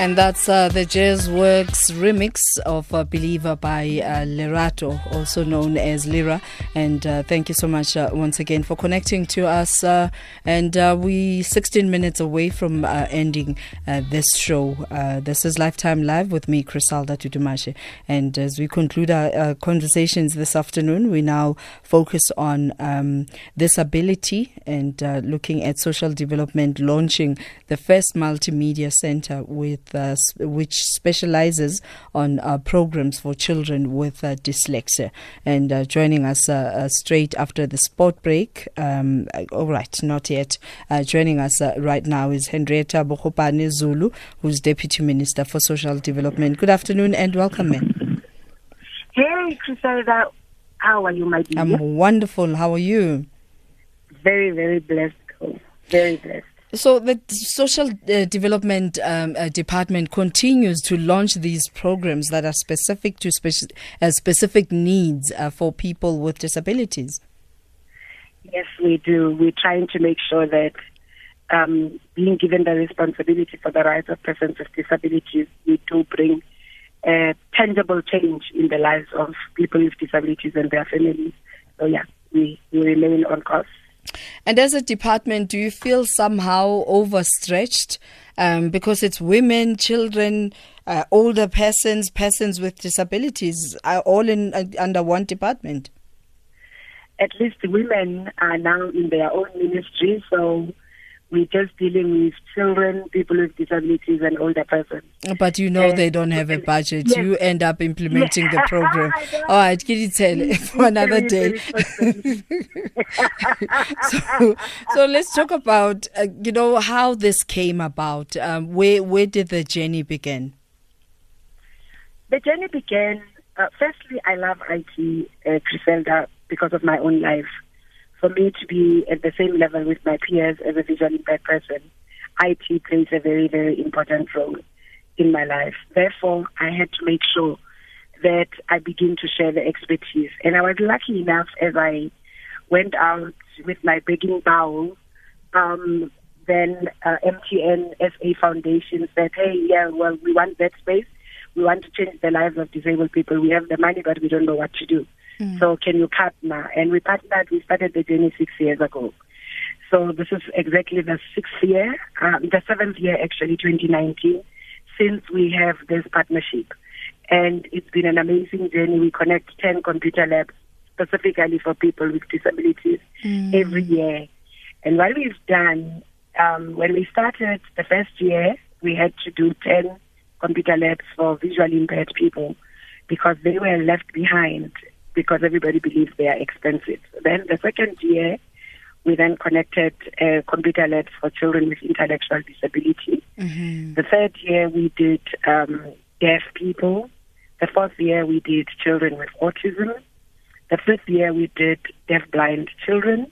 And that's uh, the Jazz Works remix of uh, Believer by uh, Lerato, also known as Lira. And uh, thank you so much uh, once again for connecting to us. Uh, and we 16 minutes away from ending this show. this is Lifetime Live with me, Criselda Dudumashe. And as we conclude our conversations this afternoon, we now focus on um, disability and looking at social development, launching the first multimedia center with uh, which specializes on uh, programs for children with uh, dyslexia. And uh, joining us straight after the sport break, um, all right, not yet. joining us right now is Henrietta Bogopane Zulu, who's Deputy Minister for Social Development. Good afternoon and welcome, ma'am. Hey, Criselda. How are you, my dear? I'm wonderful. How are you? Very, very blessed. Very blessed. So the social uh, development um, uh, department continues to launch these programs that are specific to speci- uh, specific needs uh, for people with disabilities. Yes, we do. We're trying to make sure that um, being given the responsibility for the rights of persons with disabilities, we do bring a tangible change in the lives of people with disabilities and their families. So yeah, we, we remain on course. And as a department, do you feel somehow overstretched um, because it's women, children, uh, older persons, persons with disabilities are all in uh, under one department? At least women are now in their own ministry, so we're just dealing with children, people with disabilities, and older persons. But you know they don't have a budget. Yes. You end up implementing the program. All right, can you tell for another day? so, so let's talk about uh, you know how this came about. Um, where where did the journey begin? The journey began. Uh, firstly, I love IT, uh, Criselda, because of my own life for me to be at the same level with my peers as a visually impaired person, IT plays a very, very important role in my life. Therefore, I had to make sure that I begin to share the expertise. And I was lucky enough as I went out with my begging bowl, um, then uh, MTN SA Foundation said, hey, yeah, well, we want that space. We want to change the lives of disabled people. We have the money, but we don't know what to do. Mm. So can you partner? And we partnered, we started the journey six years ago. So this is exactly the sixth year, um, the seventh year actually, 2019, since we have this partnership. And it's been an amazing journey. We connect 10 computer labs specifically for people with disabilities mm. every year. And what we've done, um, when we started the first year, we had to do 10 computer labs for visually impaired people because they were left behind because everybody believes they are expensive. Then the second year, we then connected uh, computer labs for children with intellectual disability. Mm-hmm. The third year, we did um, deaf people. The fourth year, we did children with autism. The fifth year, we did deaf-blind children.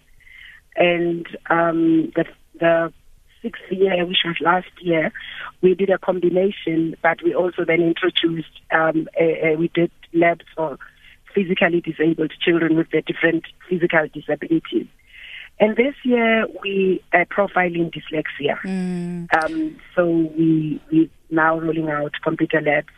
And um, the, the sixth year, which was last year, we did a combination, but we also then introduced, um, a, a, we did labs for physically disabled children with their different physical disabilities. And this year we are profiling dyslexia. Mm. Um, so we we now rolling out computer labs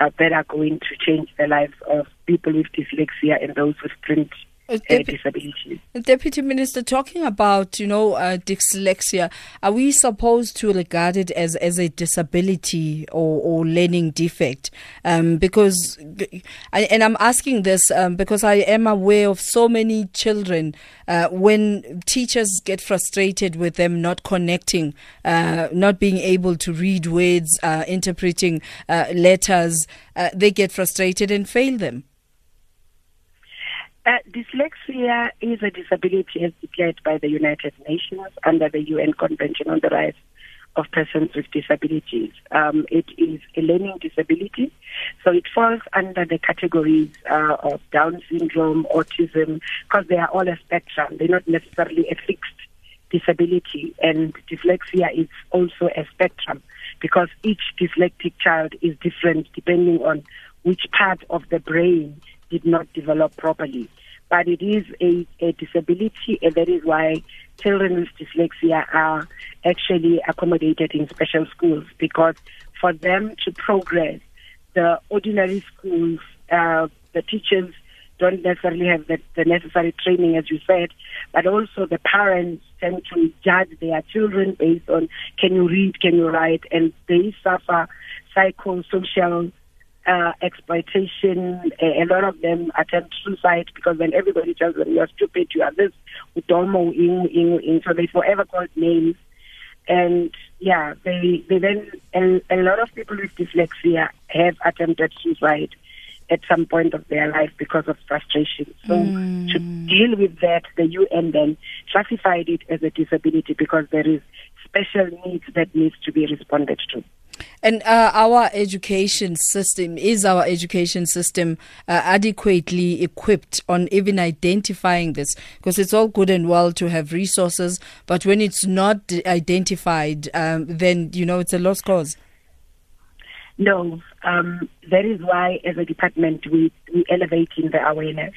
uh, that are going to change the lives of people with dyslexia and those with print uh, disabilities. Deputy Minister, talking about you know uh, dyslexia, are we supposed to regard it as as a disability or, or learning defect? Um, because, I, and I'm asking this um, because I am aware of so many children uh, when teachers get frustrated with them not connecting, uh, not being able to read words, uh, interpreting uh, letters, they get frustrated and fail them. Uh, dyslexia is a disability as declared by the United Nations under the UN Convention on the Rights of Persons with Disabilities. Um, it is a learning disability, so it falls under the categories uh, of Down syndrome, autism, because they are all a spectrum. They're not necessarily a fixed disability, and dyslexia is also a spectrum because each dyslexic child is different depending on which part of the brain did not develop properly. But it is a, a disability, and that is why children with dyslexia are actually accommodated in special schools because for them to progress. The ordinary schools, uh, the teachers don't necessarily have the, the necessary training, as you said, but also the parents tend to judge their children based on can you read, can you write, and they suffer psychosocial uh, exploitation. A, a, lot of them attempt suicide because when everybody tells them you're stupid, you are this, you udomo, ing, ing, ing, so they forever called names. And yeah, they, they then, and a lot of people with dyslexia have attempted suicide at some point of their life because of frustration. So mm. to deal with that, the UN then classified it as a disability because there is special needs that needs to be responded to. And uh, our education system is our education system uh, adequately equipped on even identifying this? Because it's all good and well to have resources, but when it's not identified, um, then you know it's a lost cause. No, um, that is why, as a department, we we elevating the awareness.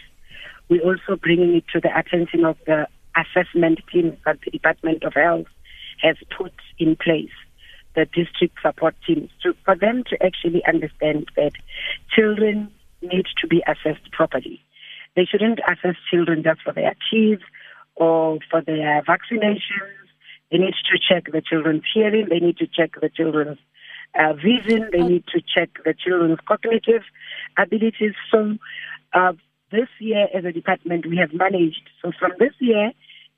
We're also bringing it to the attention of the assessment teams that the Department of Health has put in place, the district support teams, to, for them to actually understand that children need to be assessed properly. They shouldn't assess children just for their teeth or for their vaccinations. They need to check the children's hearing. They need to check the children's uh, vision. They need to check the children's cognitive abilities. So uh, this year, as a department, we have managed. So from this year,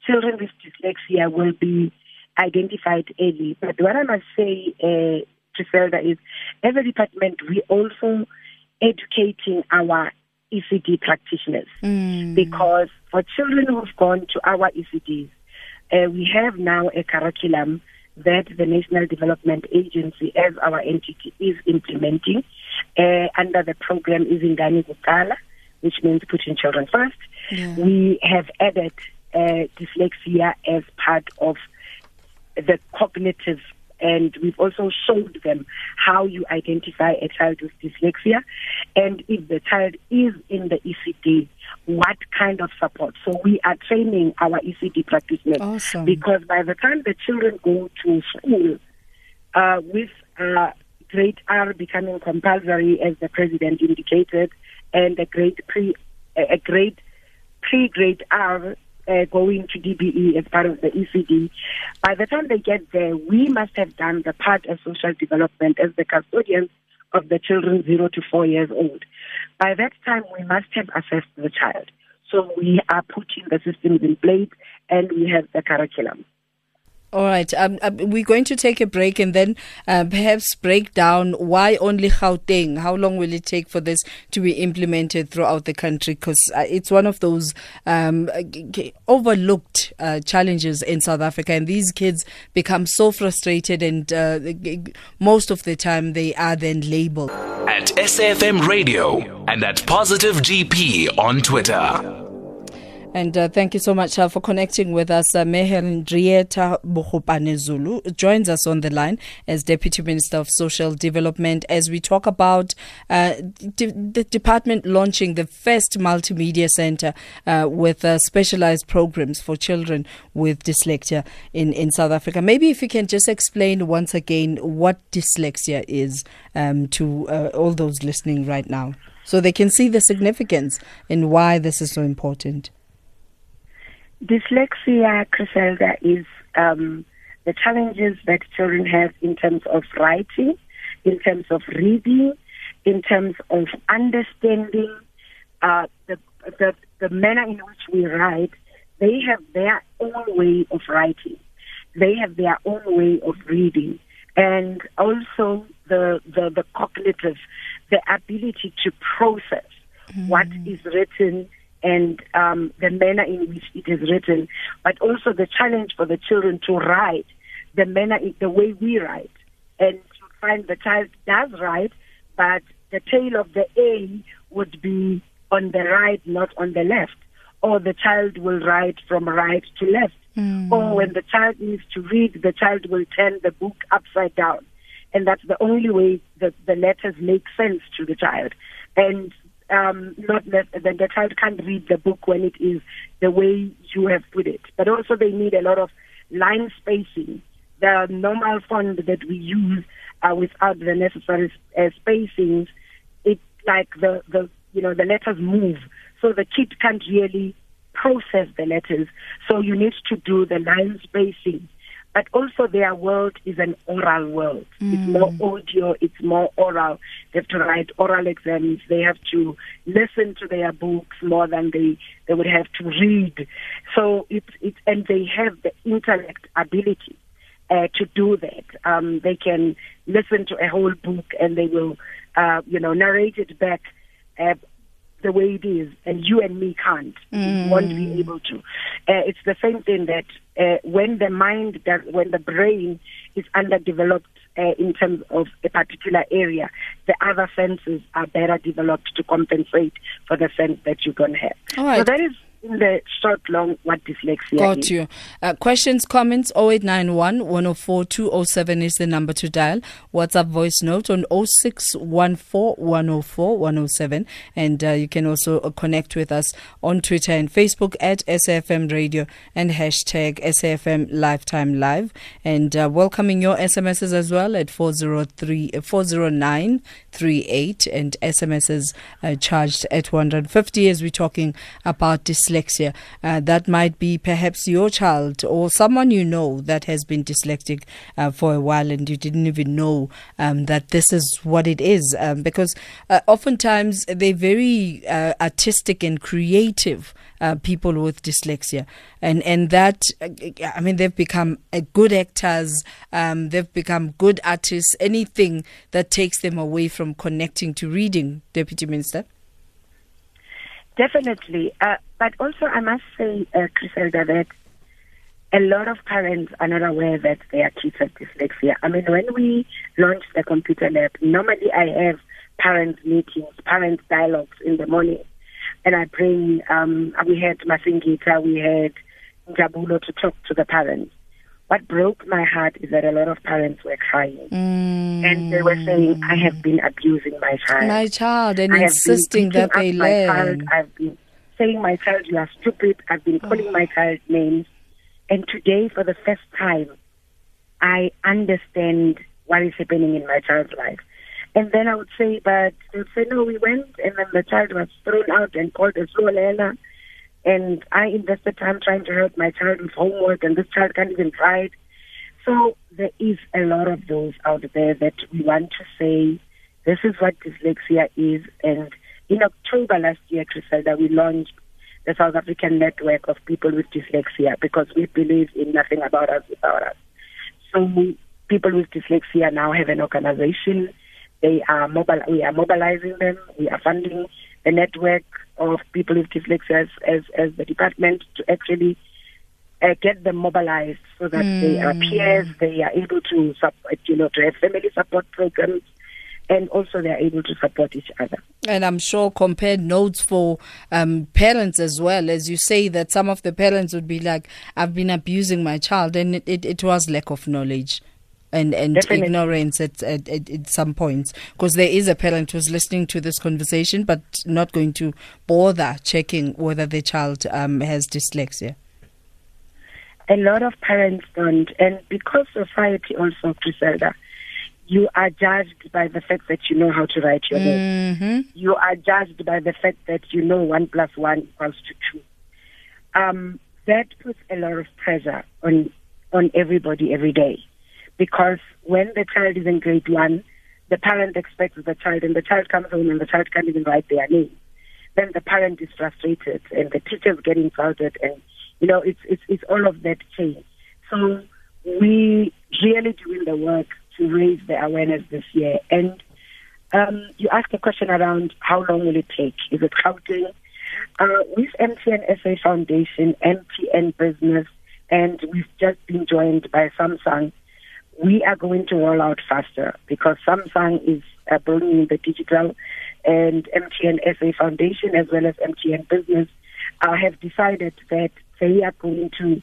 children with dyslexia will be identified early. But what I must say, uh, Criselda, is as a department, we also educating our ECD practitioners mm. because for children who've gone to our ECDs, uh, we have now a curriculum that the National Development Agency, as our entity, is implementing uh, under the program Izingane Kuqala, which means putting children first. Yeah. We have added uh, dyslexia as part of the cognitive and we've also showed them how you identify a child with dyslexia and if the child is in the ECD, what kind of support. So we are training our ECD practitioners awesome. because by the time the children go to school uh, with uh, grade R becoming compulsory, as the president indicated, and a grade pre a grade pre grade R uh, going to DBE as part of the ECD. By the time they get there, we must have done the part of social development as the custodians of the children zero to four years old. By that time, we must have assessed the child. So we are putting the systems in place and we have the curriculum. All right. Um, uh, we're going to take a break and then uh, perhaps break down why only Gauteng. How long will it take for this to be implemented throughout the country? Because uh, it's one of those um, overlooked uh, challenges in South Africa, and these kids become so frustrated, and uh, most of the time they are then labeled. At SAFM Radio and at Positive GP on Twitter. And uh, thank you so much uh, for connecting with us. Uh, Me Henrietta Bogopane Zulu joins us on the line as Deputy Minister of Social Development as we talk about uh, the department launching the first multimedia center uh, with uh, specialized programs for children with dyslexia in, in South Africa. Maybe if you can just explain once again what dyslexia is um, to uh, all those listening right now so they can see the significance and why this is so important. Dyslexia, Criselda, is um, the challenges that children have in terms of writing, in terms of reading, in terms of understanding uh, the, the, the manner in which we write. They have their own way of writing. They have their own way of reading. And also the, the, the cognitive, the ability to process mm. what is written and um, the manner in which it is written, but also the challenge for the children to write the manner, the way we write, and to find the child does write, but the tail of the A would be on the right, not on the left, or the child will write from right to left, mm. or when the child needs to read, the child will turn the book upside down, and that's the only way that the letters make sense to the child. And um, not that the, the child can't read the book when it is the way you have put it. But also they need a lot of line spacing the normal font that we use uh, without the necessary uh, spacings, it like the, the you know the letters move, so the kid can't really process the letters. So you need to do the line spacing. But also their world is an oral world. Mm. It's more audio, it's more oral. They have to write oral exams. They have to listen to their books more than they, they would have to read. So it's, it's, and they have the intellect ability uh, to do that. Um, they can listen to a whole book and they will, uh, you know, narrate it back uh, the way it is, and you and me can't, mm. won't be able to. Uh, it's the same thing that uh, when the mind, does, when the brain is underdeveloped uh, in terms of a particular area, the other senses are better developed to compensate for the sense that you don't have. Right. So that is in the short long what dyslexia Got is. you. Uh, questions, comments 0891 104 207 is the number to dial. WhatsApp voice note on 0614 104 107. And uh, you can also uh, connect with us on Twitter and Facebook at SAFM Radio and hashtag SAFM Lifetime Live. And uh, welcoming your SMSs as well at 403 40938 and SMSs uh, charged at 150 as we're talking about dyslexia dyslexia. Uh, that might be perhaps your child or someone you know that has been dyslexic uh, for a while and you didn't even know um, that this is what it is. Um, because uh, oftentimes they're very uh, artistic and creative. Uh, people with dyslexia, and and that I mean they've become good actors, um, they've become good artists. Anything that takes them away from connecting to reading, Deputy Minister. Definitely. Uh, but also, I must say, uh, Criselda, that a lot of parents are not aware that their kids have dyslexia. I mean, when we launched the computer lab, normally I have parent meetings, parent dialogues in the morning. And I bring, um, we had Masingita, we had Jabulo to talk to the parents. What broke my heart is that a lot of parents were crying. Mm. And they were saying, I have been abusing my child. My child, and I insisting that they learn. Child. I've been saying, my child, you are stupid. I've been calling oh. my child names. And today, for the first time, I understand what is happening in my child's life. And then I would say, but they would say, no, we went, and then the child was thrown out and called a slow learner and I invested time trying to help my child with homework, and this child can't even write. So there is a lot of those out there that we want to say, this is what dyslexia is. And in October last year, Criselda, we launched the South African Network of People with Dyslexia because we believe in nothing about us without us. So people with dyslexia now have an organization. They are mobile. We are mobilizing them. We are funding the network of people with dyslexia as, as, as the department to actually uh, get them mobilized so that mm. they are hmm. peers, they are able to support, you know, to have family support programs, and also they are able to support each other. And I'm sure compare notes for um, parents as well, as you say that some of the parents would be like, "I've been abusing my child," and it, it, it was lack of knowledge and, and ignorance at, at, at, some points. Because there is a parent who's listening to this conversation but not going to bother checking whether the child um, has dyslexia. A lot of parents don't. And because society also, Criselda, you are judged by the fact that you know how to write your name. Mm-hmm. You are judged by the fact that you know one plus one equals to two. Um, that puts a lot of pressure on on everybody every day because when the child is in grade one, the parent expects the child, and the child comes home and the child can't even write their name. Then the parent is frustrated, and the teachers get insulted, and you know it's it's it's all of that chain. So we really doing the work to raise the awareness this year. And um, you asked a question around how long will it take? Is it counting? Uh, with MTN SA Foundation, MTN Business, and we've just been joined by Samsung we are going to roll out faster because Samsung is uh, bringing the digital and MTN SA Foundation as well as MTN Business uh, have decided that they are going to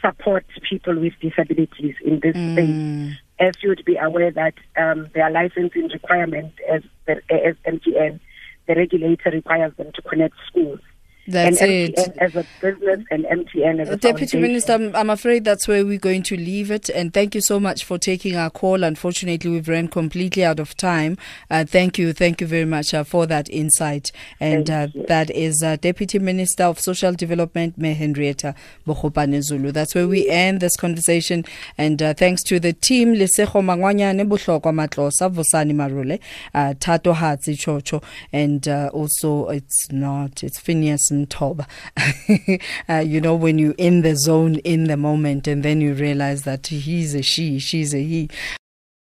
support people with disabilities in this mm. space. As you would be aware that um, their licensing requirement as, as MTN, the regulator requires them to connect schools. That's it. As a business and MTN as a Deputy foundation. Minister, I'm, I'm afraid that's where we're going to leave it. And thank you so much for taking our call. Unfortunately, we've ran completely out of time. Uh, thank you. Thank you very much uh, for that insight. And uh, that is uh, Deputy Minister of Social Development, Me Henrietta Bogopane Zulu. That's where we end this conversation. And uh, thanks to the team, Lesego Mangwanyane Bohlokwa Matlosa, Vosani Marule, uh, Tato Hatsi Chocho, and uh, also it's not, it's Phineas Mtoba. uh, you know, when you're in the zone, in the moment, and then you realize that he's a she, she's a he.